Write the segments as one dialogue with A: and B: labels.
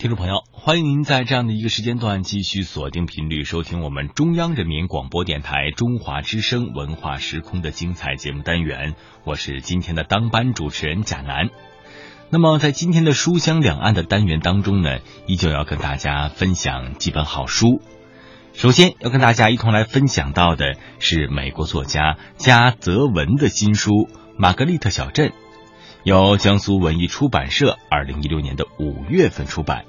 A: 听众朋友，欢迎您在这样的一个时间段继续锁定频率收听我们中央人民广播电台中华之声文化时空的精彩节目单元。我是今天的当班主持人贾楠。那么，在今天的书香两岸的单元当中呢，依旧要跟大家分享几本好书。首先要跟大家一同来分享到的是美国作家加泽文的新书《玛格丽特小镇》。由江苏文艺出版社二零一六年的五月份出版。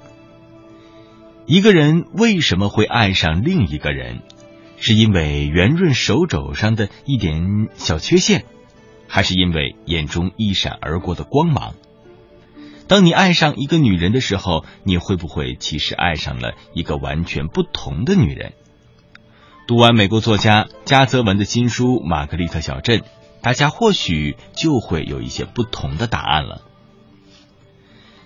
A: 一个人为什么会爱上另一个人？是因为圆润手肘上的一点小缺陷，还是因为眼中一闪而过的光芒？当你爱上一个女人的时候，你会不会其实爱上了一个完全不同的女人？读完美国作家加泽文的新书《玛格丽特小镇》。大家或许就会有一些不同的答案了。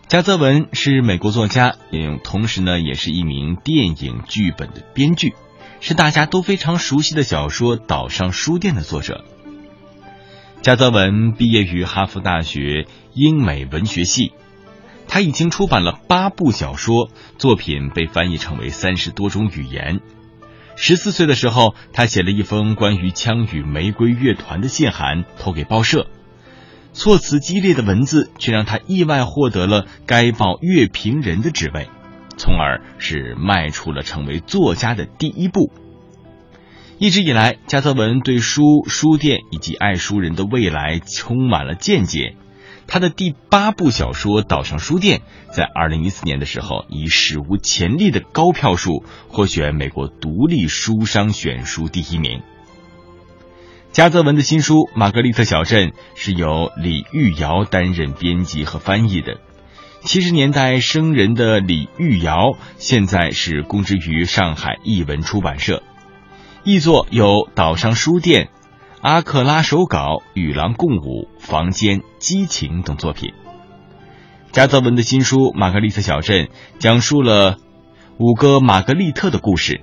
A: 加泽文是美国作家，也同时呢也是一名电影剧本的编剧，是大家都非常熟悉的小说《岛上书店》的作者。加泽文毕业于哈佛大学英美文学系，他已经出版了八部小说，作品被翻译成为三十多种语言。十四岁的时候，他写了一封关于枪与玫瑰乐团的信函，投给报社。措辞激烈的文字却让他意外获得了该报乐评人的职位，从而是迈出了成为作家的第一步。一直以来，加泽文对书、书店以及爱书人的未来充满了见解。他的第八部小说《岛上书店》在二零一四年的时候，以史无前例的高票数获选美国独立书商选书第一名。加泽文的新书《玛格丽特小镇》是由李玉瑶担任编辑和翻译的。七十年代生人的李玉瑶，现在是供职于上海译文出版社，译作有《岛上书店》。阿克拉手稿、与狼共舞、房间、激情等作品。加泽文的新书《玛格丽特小镇》讲述了五个玛格丽特的故事。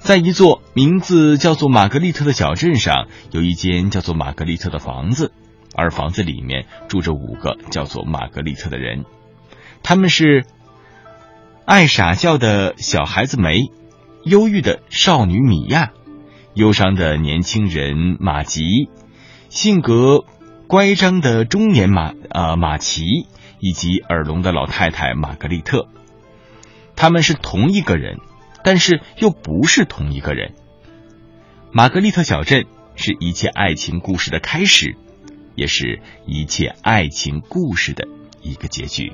A: 在一座名字叫做玛格丽特的小镇上，有一间叫做玛格丽特的房子，而房子里面住着五个叫做玛格丽特的人。他们是爱傻笑的小孩子梅，忧郁的少女米娅。忧伤的年轻人马吉，性格乖张的中年马啊马奇，以及耳聋的老太太玛格丽特，他们是同一个人，但是又不是同一个人。玛格丽特小镇是一切爱情故事的开始，也是一切爱情故事的一个结局。